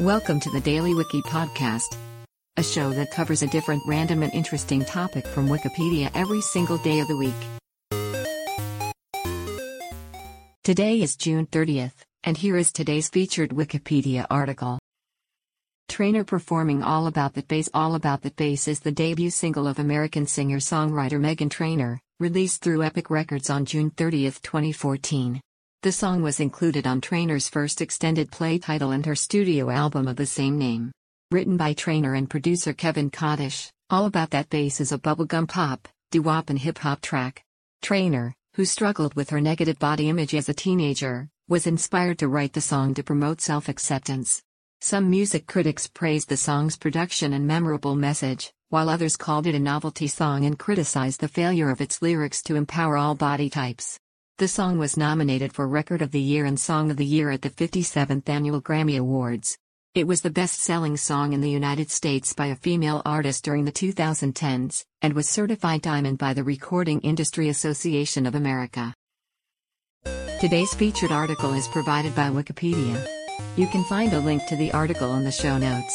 Welcome to the Daily Wiki Podcast, a show that covers a different random and interesting topic from Wikipedia every single day of the week. Today is June 30th, and here is today's featured Wikipedia article. Trainer performing All About That Bass All About That Bass is the debut single of American singer-songwriter Meghan Trainor, released through Epic Records on June 30, 2014. The song was included on Trainor's first extended play title and her studio album of the same name. Written by Trainor and producer Kevin Kadish, All About That Bass is a bubblegum pop, doo-wop and hip-hop track. Trainor, who struggled with her negative body image as a teenager, was inspired to write the song to promote self-acceptance. Some music critics praised the song's production and memorable message, while others called it a novelty song and criticized the failure of its lyrics to empower all body types. The song was nominated for Record of the Year and Song of the Year at the 57th Annual Grammy Awards. It was the best selling song in the United States by a female artist during the 2010s, and was certified diamond by the Recording Industry Association of America. Today's featured article is provided by Wikipedia. You can find a link to the article in the show notes.